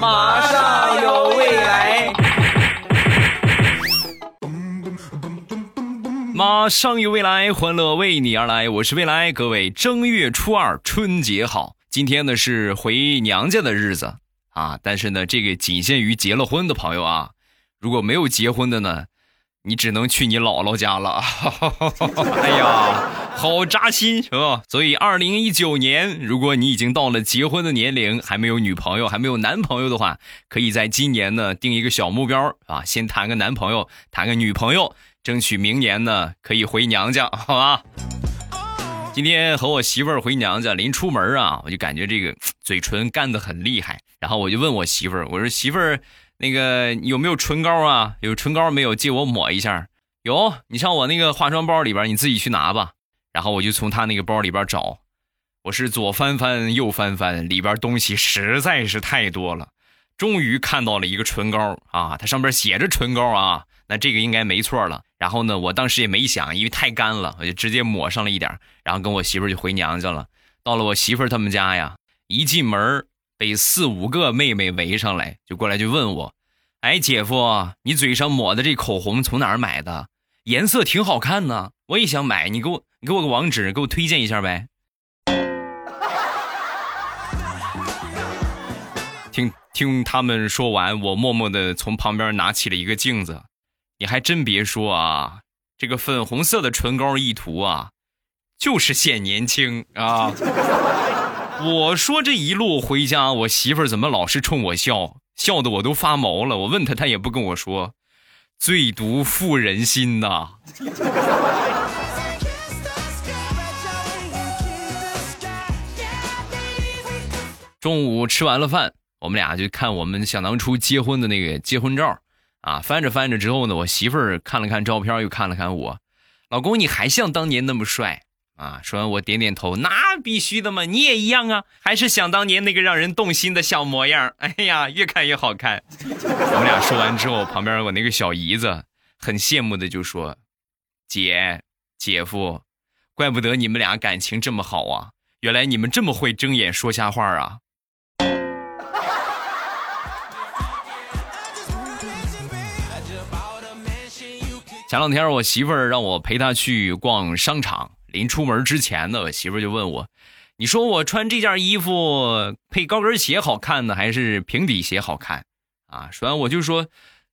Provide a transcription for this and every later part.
马上有未来，马上有未来，欢乐为你而来。我是未来，各位正月初二春节好。今天呢是回娘家的日子啊，但是呢这个仅限于结了婚的朋友啊，如果没有结婚的呢。你只能去你姥姥家了，哎呀，好扎心是吧？所以，二零一九年，如果你已经到了结婚的年龄，还没有女朋友，还没有男朋友的话，可以在今年呢定一个小目标啊，先谈个男朋友，谈个女朋友，争取明年呢可以回娘家，好吧？今天和我媳妇儿回娘家，临出门啊，我就感觉这个嘴唇干得很厉害，然后我就问我媳妇儿，我说媳妇儿。那个有没有唇膏啊？有唇膏没有？借我抹一下。有，你上我那个化妆包里边，你自己去拿吧。然后我就从他那个包里边找，我是左翻翻右翻翻，里边东西实在是太多了。终于看到了一个唇膏啊，它上边写着唇膏啊，那这个应该没错了。然后呢，我当时也没想，因为太干了，我就直接抹上了一点，然后跟我媳妇就回娘家了。到了我媳妇他们家呀，一进门。被四五个妹妹围上来，就过来就问我：“哎，姐夫，你嘴上抹的这口红从哪儿买的？颜色挺好看呢，我也想买，你给我，你给我个网址，给我推荐一下呗。”听听他们说完，我默默的从旁边拿起了一个镜子，你还真别说啊，这个粉红色的唇膏一涂啊，就是显年轻啊。我说这一路回家，我媳妇儿怎么老是冲我笑，笑的我都发毛了。我问她，她也不跟我说，最毒妇人心呐。中午吃完了饭，我们俩就看我们想当初结婚的那个结婚照啊，翻着翻着之后呢，我媳妇儿看了看照片，又看了看我，老公你还像当年那么帅。啊！说完，我点点头，那必须的嘛，你也一样啊，还是想当年那个让人动心的小模样。哎呀，越看越好看。我们俩说完之后，旁边我那个小姨子很羡慕的就说：“姐，姐夫，怪不得你们俩感情这么好啊，原来你们这么会睁眼说瞎话啊。”前两天我媳妇儿让我陪她去逛商场。临出门之前呢，我媳妇就问我：“你说我穿这件衣服配高跟鞋好看呢，还是平底鞋好看？”啊，说完我就说：“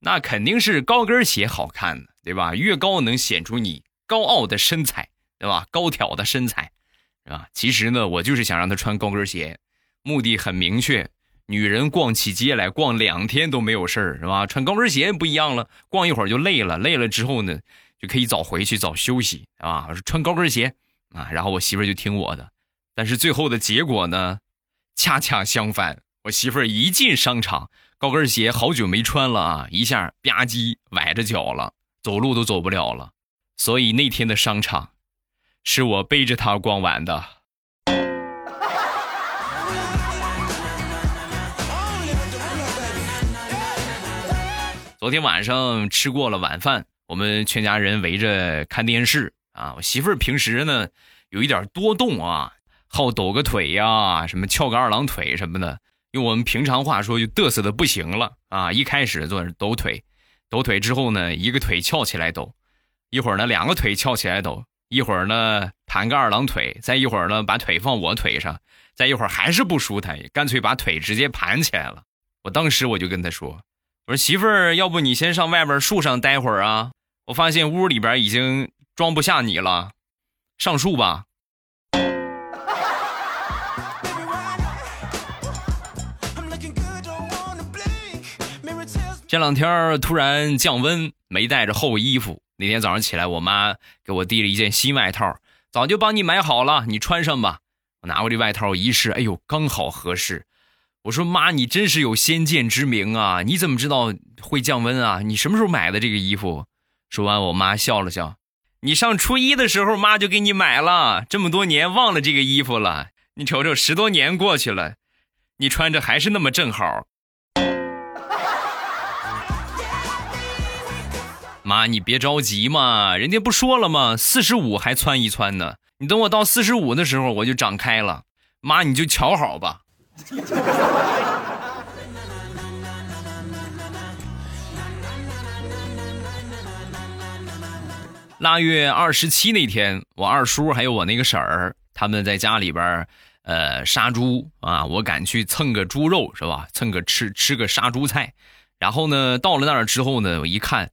那肯定是高跟鞋好看，对吧？越高能显出你高傲的身材，对吧？高挑的身材，是吧？其实呢，我就是想让她穿高跟鞋，目的很明确。女人逛起街来逛两天都没有事儿，是吧？穿高跟鞋不一样了，逛一会儿就累了，累了之后呢？”就可以早回去早休息啊！穿高跟鞋啊，然后我媳妇儿就听我的。但是最后的结果呢，恰恰相反。我媳妇儿一进商场，高跟鞋好久没穿了啊，一下吧唧崴着脚了，走路都走不了了。所以那天的商场，是我背着她逛完的。昨天晚上吃过了晚饭。我们全家人围着看电视啊！我媳妇儿平时呢有一点多动啊，好抖个腿呀，什么翘个二郎腿什么的。用我们平常话说，就嘚瑟的不行了啊！一开始做抖腿，抖腿之后呢，一个腿翘起来抖，一会儿呢两个腿翘起来抖，一会儿呢盘个二郎腿，再一会儿呢把腿放我腿上，再一会儿还是不舒坦，干脆把腿直接盘起来了。我当时我就跟他说：“我说媳妇儿，要不你先上外边树上待会儿啊？”我发现屋里边已经装不下你了，上树吧。这两天突然降温，没带着厚衣服。那天早上起来，我妈给我递了一件新外套，早就帮你买好了，你穿上吧。我拿过这外套一试，哎呦，刚好合适。我说妈，你真是有先见之明啊！你怎么知道会降温啊？你什么时候买的这个衣服？说完，我妈笑了笑：“你上初一的时候，妈就给你买了。这么多年忘了这个衣服了。你瞅瞅，十多年过去了，你穿着还是那么正好。”妈，你别着急嘛，人家不说了吗？四十五还穿一穿呢。你等我到四十五的时候，我就长开了。妈，你就瞧好吧。腊月二十七那天，我二叔还有我那个婶儿，他们在家里边呃，杀猪啊，我赶去蹭个猪肉是吧？蹭个吃吃个杀猪菜，然后呢，到了那儿之后呢，我一看，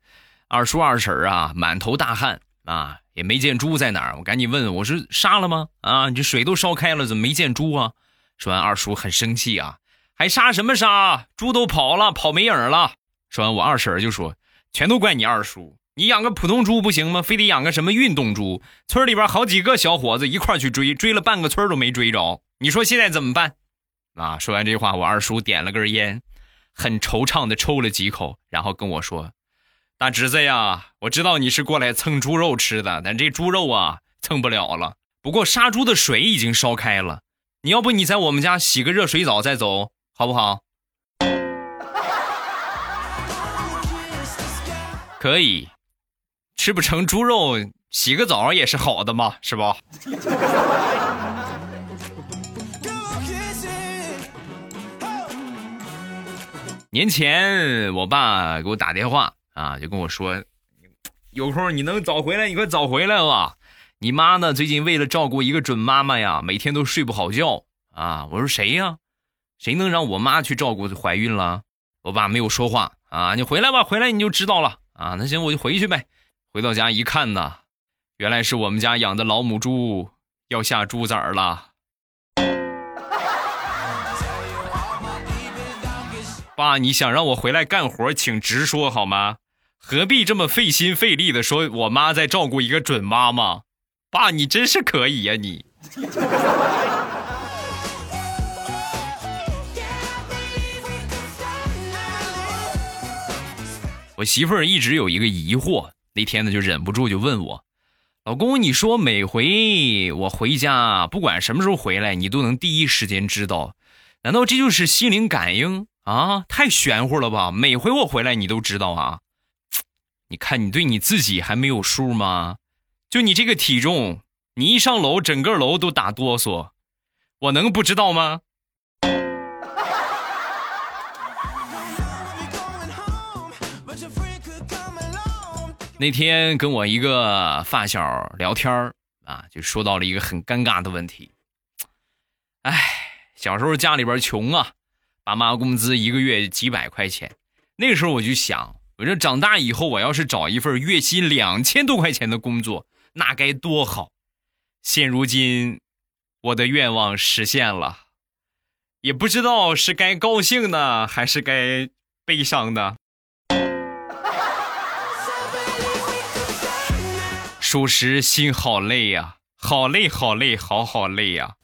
二叔二婶啊，满头大汗啊，也没见猪在哪儿，我赶紧问，我说杀了吗？啊，你这水都烧开了，怎么没见猪啊？说完，二叔很生气啊，还杀什么杀？猪都跑了，跑没影了。说完，我二婶就说，全都怪你二叔。你养个普通猪不行吗？非得养个什么运动猪？村里边好几个小伙子一块去追，追了半个村都没追着。你说现在怎么办？啊！说完这话，我二叔点了根烟，很惆怅的抽了几口，然后跟我说：“大侄子呀，我知道你是过来蹭猪肉吃的，但这猪肉啊蹭不了了。不过杀猪的水已经烧开了，你要不你在我们家洗个热水澡再走，好不好？”可以。吃不成猪肉，洗个澡也是好的嘛，是吧？年前我爸给我打电话啊，就跟我说，有空你能早回来，你快早回来吧。你妈呢，最近为了照顾一个准妈妈呀，每天都睡不好觉啊。我说谁呀？谁能让我妈去照顾怀孕了？我爸没有说话啊。你回来吧，回来你就知道了啊。那行，我就回去呗。回到家一看呢，原来是我们家养的老母猪要下猪崽儿了。爸，你想让我回来干活，请直说好吗？何必这么费心费力的说我妈在照顾一个准妈妈？爸，你真是可以呀你。我媳妇儿一直有一个疑惑。那天呢，就忍不住就问我：“老公，你说每回我回家，不管什么时候回来，你都能第一时间知道，难道这就是心灵感应啊？太玄乎了吧！每回我回来，你都知道啊？你看你对你自己还没有数吗？就你这个体重，你一上楼，整个楼都打哆嗦，我能不知道吗？”那天跟我一个发小聊天啊，就说到了一个很尴尬的问题。哎，小时候家里边穷啊，爸妈工资一个月几百块钱。那时候我就想，我这长大以后我要是找一份月薪两千多块钱的工作，那该多好。现如今，我的愿望实现了，也不知道是该高兴呢，还是该悲伤呢。属实心好累呀，好累好累好好累呀。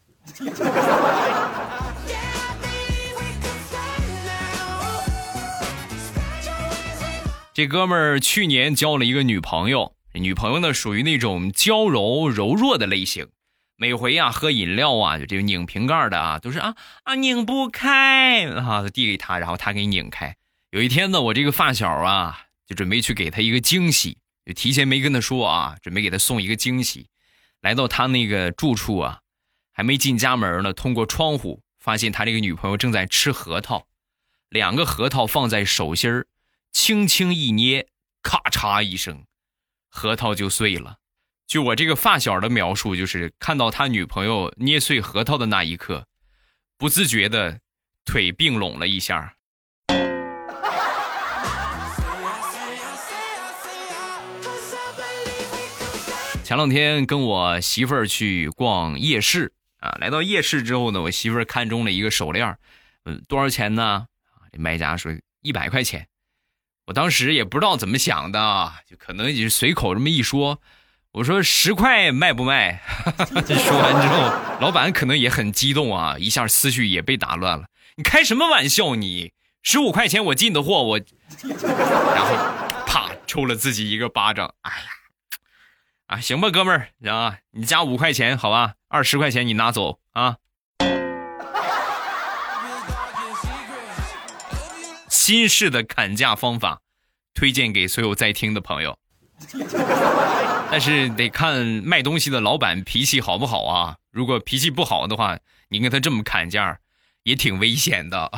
这哥们儿去年交了一个女朋友，女朋友呢属于那种娇柔柔弱的类型，每回啊喝饮料啊就这个拧瓶盖的啊都是啊啊拧不开啊，递给他，然后他给拧开。有一天呢，我这个发小啊就准备去给他一个惊喜。就提前没跟他说啊，准备给他送一个惊喜。来到他那个住处啊，还没进家门呢，通过窗户发现他这个女朋友正在吃核桃，两个核桃放在手心，轻轻一捏，咔嚓一声，核桃就碎了。就我这个发小的描述，就是看到他女朋友捏碎核桃的那一刻，不自觉的腿并拢了一下。前两天跟我媳妇儿去逛夜市啊，来到夜市之后呢，我媳妇儿看中了一个手链，嗯，多少钱呢？啊这卖家说一百块钱。我当时也不知道怎么想的，就可能也是随口这么一说。我说十块卖不卖？说完之后，老板可能也很激动啊，一下思绪也被打乱了。你开什么玩笑？你十五块钱我进的货，我，然后啪抽了自己一个巴掌。哎呀！啊，行吧，哥们儿啊，你加五块钱，好吧，二十块钱你拿走啊。新式的砍价方法，推荐给所有在听的朋友。但是得看卖东西的老板脾气好不好啊。如果脾气不好的话，你跟他这么砍价，也挺危险的。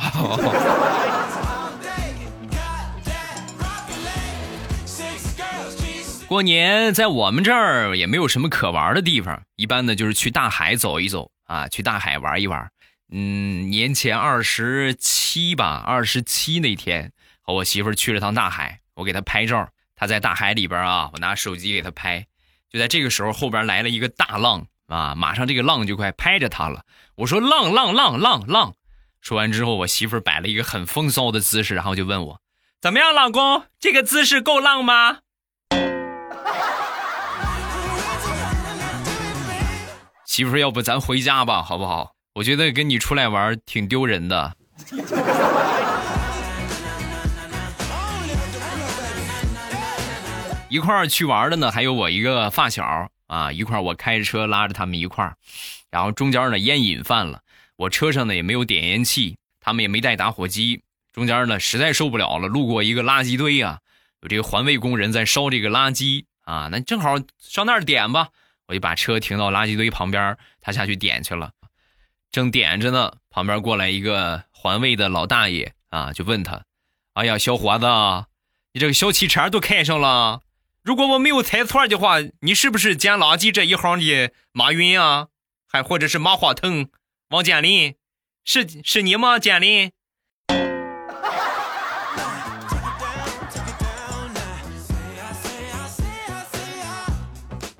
过年在我们这儿也没有什么可玩的地方，一般呢就是去大海走一走啊，去大海玩一玩。嗯，年前二十七吧，二十七那天和我媳妇去了趟大海，我给她拍照，她在大海里边啊，我拿手机给她拍。就在这个时候，后边来了一个大浪啊，马上这个浪就快拍着她了。我说浪浪浪浪浪，说完之后，我媳妇摆了一个很风骚的姿势，然后就问我怎么样，老公，这个姿势够浪吗？媳妇儿，要不咱回家吧，好不好？我觉得跟你出来玩挺丢人的。一块儿去玩的呢，还有我一个发小啊，一块儿我开着车拉着他们一块儿，然后中间呢烟瘾犯了，我车上呢也没有点烟器，他们也没带打火机，中间呢实在受不了了，路过一个垃圾堆啊，有这个环卫工人在烧这个垃圾啊，那正好上那儿点吧，我就把车停到垃圾堆旁边，他下去点去了。正点着呢，旁边过来一个环卫的老大爷啊，就问他：“哎呀，小伙子，你这个小汽车都开上了？如果我没有猜错的话，你是不是捡垃圾这一行的马云啊？还或者是马化腾、王健林？是是你吗，健林？”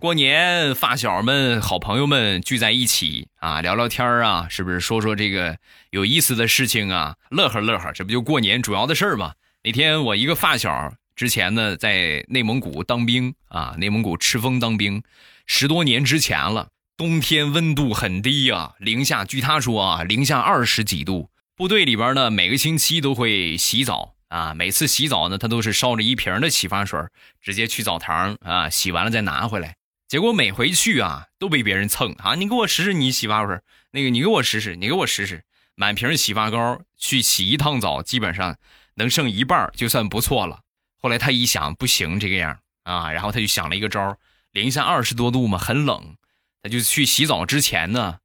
过年，发小们、好朋友们聚在一起啊，聊聊天啊，是不是说说这个有意思的事情啊，乐呵乐呵，这不就过年主要的事儿吗？那天我一个发小之前呢在内蒙古当兵啊，内蒙古赤峰当兵，十多年之前了，冬天温度很低呀，零下，据他说啊，零下二十几度。部队里边呢，每个星期都会洗澡啊，每次洗澡呢，他都是烧着一瓶的洗发水，直接去澡堂啊，洗完了再拿回来。结果每回去啊，都被别人蹭啊！你给我试试你洗发水，那个你给我试试，你给我试试，满瓶洗发膏去洗一趟澡，基本上能剩一半就算不错了。后来他一想，不行这个样啊，然后他就想了一个招零下二十多度嘛，很冷，他就去洗澡之前呢，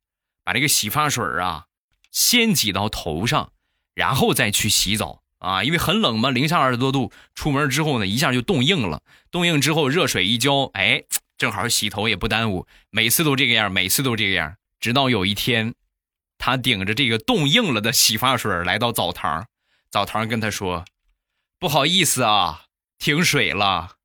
把这个洗发水啊先挤到头上，然后再去洗澡啊，因为很冷嘛，零下二十多度，出门之后呢，一下就冻硬了，冻硬之后热水一浇，哎。正好洗头也不耽误，每次都这个样，每次都这个样。直到有一天，他顶着这个冻硬了的洗发水来到澡堂，澡堂跟他说：“不好意思啊，停水了。”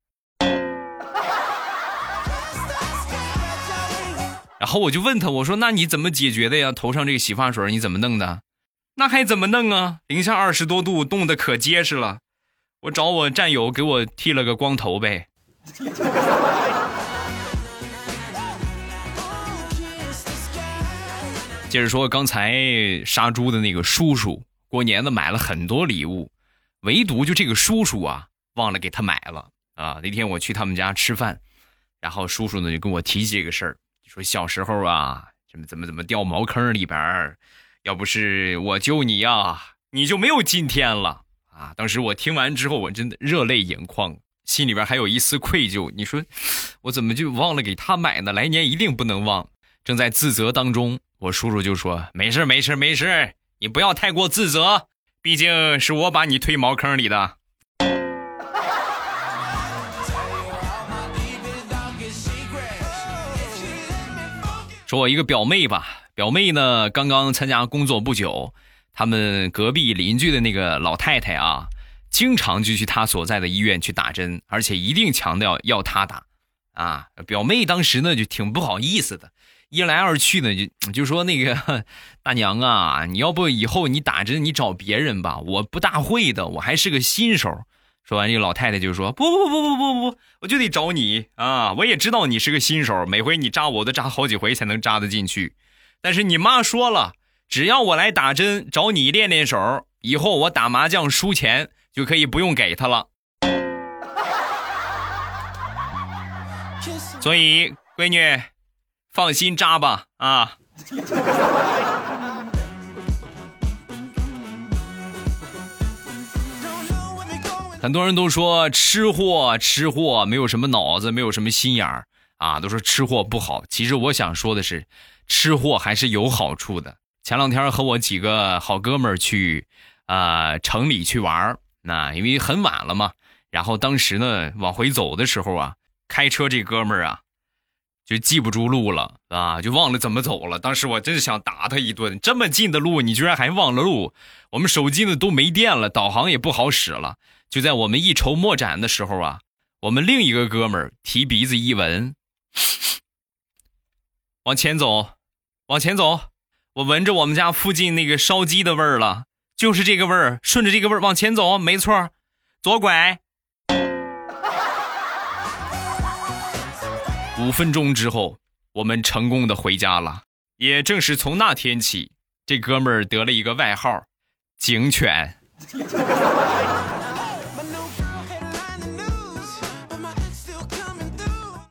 然后我就问他，我说：“那你怎么解决的呀？头上这个洗发水你怎么弄的？那还怎么弄啊？零下二十多度，冻得可结实了。我找我战友给我剃了个光头呗。”接着说，刚才杀猪的那个叔叔，过年的买了很多礼物，唯独就这个叔叔啊，忘了给他买了啊。那天我去他们家吃饭，然后叔叔呢就跟我提起这个事儿，说小时候啊，怎么怎么怎么掉茅坑里边儿要不是我救你呀，你就没有今天了啊。当时我听完之后，我真的热泪盈眶，心里边还有一丝愧疚。你说我怎么就忘了给他买呢？来年一定不能忘。正在自责当中。我叔叔就说：“没事，没事，没事，你不要太过自责，毕竟是我把你推茅坑里的。”说，我一个表妹吧，表妹呢刚刚参加工作不久，他们隔壁邻居的那个老太太啊，经常就去她所在的医院去打针，而且一定强调要她打。啊，表妹当时呢就挺不好意思的。一来二去呢，就就说那个 大娘啊，你要不以后你打针你找别人吧，我不大会的，我还是个新手。说完，这个老太太就说：“不不不不不不，我就得找你啊！我也知道你是个新手，每回你扎我都扎好几回才能扎得进去。但是你妈说了，只要我来打针找你练练手，以后我打麻将输钱就可以不用给他了。所以，闺女。”放心扎吧，啊！很多人都说吃货，吃货没有什么脑子，没有什么心眼儿啊，都说吃货不好。其实我想说的是，吃货还是有好处的。前两天和我几个好哥们儿去啊城里去玩儿，那因为很晚了嘛，然后当时呢往回走的时候啊。开车这哥们儿啊，就记不住路了啊，就忘了怎么走了。当时我真是想打他一顿，这么近的路你居然还忘了路！我们手机呢都没电了，导航也不好使了。就在我们一筹莫展的时候啊，我们另一个哥们儿提鼻子一闻，往前走，往前走，我闻着我们家附近那个烧鸡的味儿了，就是这个味儿，顺着这个味儿往前走，没错，左拐。五分钟之后，我们成功的回家了。也正是从那天起，这哥们儿得了一个外号——警犬。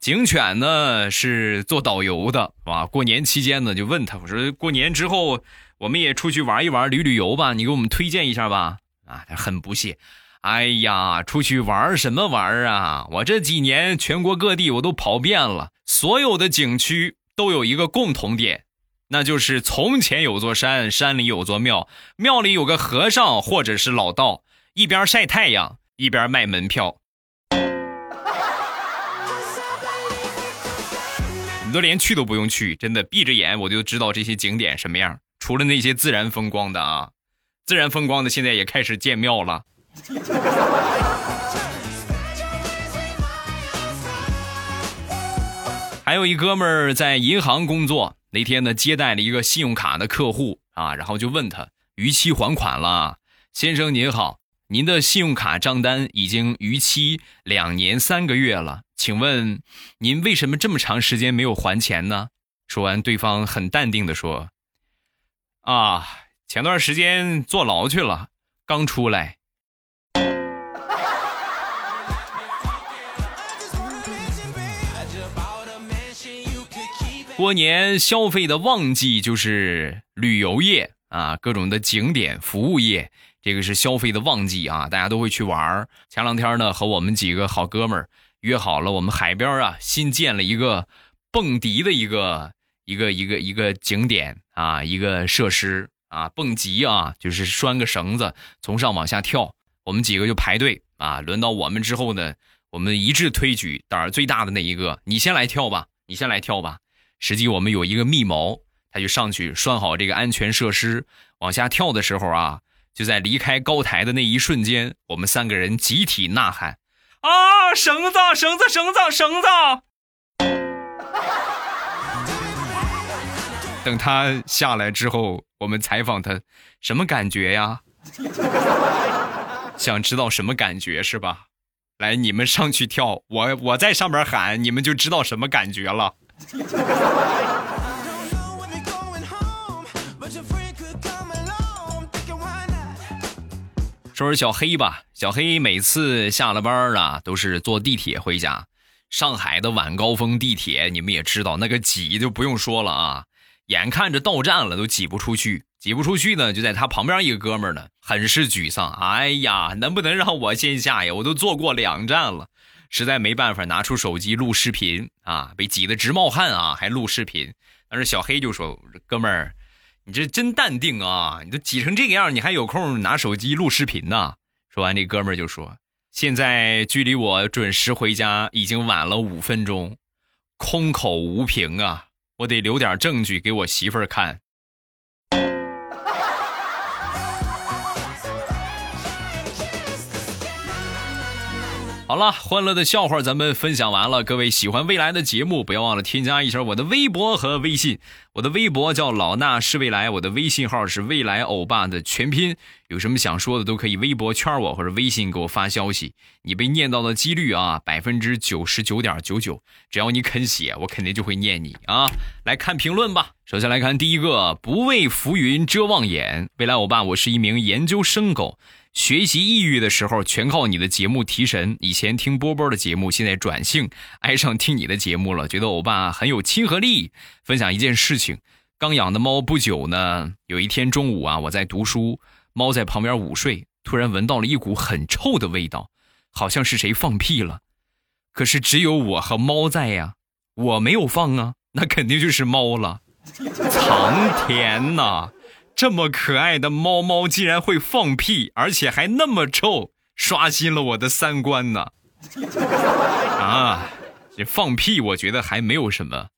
警犬呢是做导游的，啊。过年期间呢，就问他，我说过年之后我们也出去玩一玩，旅旅游吧，你给我们推荐一下吧。啊，他很不屑。哎呀，出去玩什么玩啊？我这几年全国各地我都跑遍了，所有的景区都有一个共同点，那就是从前有座山，山里有座庙，庙里有个和尚或者是老道，一边晒太阳一边卖门票。你都连去都不用去，真的闭着眼我就知道这些景点什么样。除了那些自然风光的啊，自然风光的现在也开始建庙了。还有一哥们儿在银行工作，那天呢接待了一个信用卡的客户啊，然后就问他逾期还款了，先生您好，您的信用卡账单已经逾期两年三个月了，请问您为什么这么长时间没有还钱呢？说完，对方很淡定的说：“啊，前段时间坐牢去了，刚出来。”过年消费的旺季就是旅游业啊，各种的景点服务业，这个是消费的旺季啊，大家都会去玩前两天呢，和我们几个好哥们儿约好了，我们海边啊新建了一个蹦迪的一个一个一个一个景点啊，一个设施啊，蹦极啊，就是拴个绳子从上往下跳，我们几个就排队啊，轮到我们之后呢，我们一致推举胆儿最大的那一个，你先来跳吧，你先来跳吧。实际我们有一个密谋，他就上去拴好这个安全设施，往下跳的时候啊，就在离开高台的那一瞬间，我们三个人集体呐喊：“啊，绳子，绳子，绳子，绳子！” 等他下来之后，我们采访他，什么感觉呀？想知道什么感觉是吧？来，你们上去跳，我我在上边喊，你们就知道什么感觉了。说说小黑吧，小黑每次下了班啊，都是坐地铁回家。上海的晚高峰地铁，你们也知道，那个挤就不用说了啊。眼看着到站了，都挤不出去，挤不出去呢，就在他旁边一个哥们儿呢，很是沮丧。哎呀，能不能让我先下呀？我都坐过两站了。实在没办法，拿出手机录视频啊，被挤得直冒汗啊，还录视频。但是小黑就说：“哥们儿，你这真淡定啊！你都挤成这个样，你还有空拿手机录视频呢？”说完，这哥们儿就说：“现在距离我准时回家已经晚了五分钟，空口无凭啊，我得留点证据给我媳妇儿看。”好了，欢乐的笑话咱们分享完了。各位喜欢未来的节目，不要忘了添加一下我的微博和微信。我的微博叫老衲是未来，我的微信号是未来欧巴的全拼。有什么想说的，都可以微博圈我或者微信给我发消息。你被念到的几率啊，百分之九十九点九九。只要你肯写，我肯定就会念你啊。来看评论吧。首先来看第一个，不畏浮云遮望眼。未来欧巴，我是一名研究生狗。学习抑郁的时候，全靠你的节目提神。以前听波波的节目，现在转性爱上听你的节目了，觉得欧巴很有亲和力。分享一件事情：刚养的猫不久呢，有一天中午啊，我在读书，猫在旁边午睡，突然闻到了一股很臭的味道，好像是谁放屁了。可是只有我和猫在呀，我没有放啊，那肯定就是猫了。苍天呐！这么可爱的猫猫竟然会放屁，而且还那么臭，刷新了我的三观呢！啊，这放屁，我觉得还没有什么。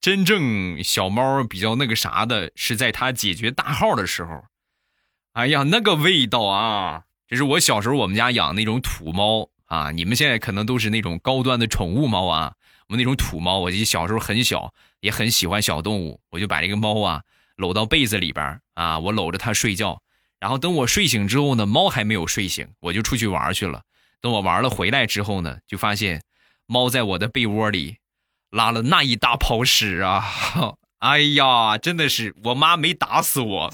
真正小猫比较那个啥的，是在它解决大号的时候。哎呀，那个味道啊！这是我小时候我们家养那种土猫啊。你们现在可能都是那种高端的宠物猫啊。我们那种土猫，我记得小时候很小，也很喜欢小动物，我就把这个猫啊搂到被子里边啊，我搂着它睡觉。然后等我睡醒之后呢，猫还没有睡醒，我就出去玩去了。等我玩了回来之后呢，就发现猫在我的被窝里拉了那一大泡屎啊！哎呀，真的是我妈没打死我。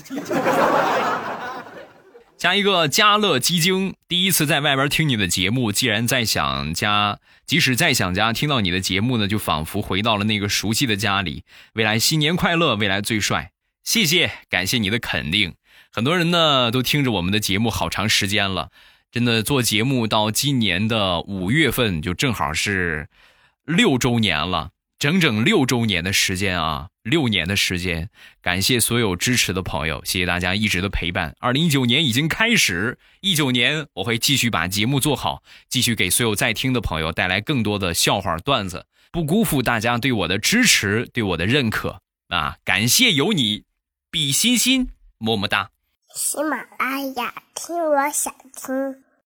加一个家乐鸡精，第一次在外边听你的节目，既然再想家，即使再想家，听到你的节目呢，就仿佛回到了那个熟悉的家里。未来新年快乐，未来最帅，谢谢，感谢你的肯定。很多人呢都听着我们的节目好长时间了，真的做节目到今年的五月份就正好是六周年了，整整六周年的时间啊，六年的时间，感谢所有支持的朋友，谢谢大家一直的陪伴。二零一九年已经开始，一九年我会继续把节目做好，继续给所有在听的朋友带来更多的笑话段子，不辜负大家对我的支持，对我的认可啊！感谢有你，比心心，么么哒。喜马拉雅，听我想听。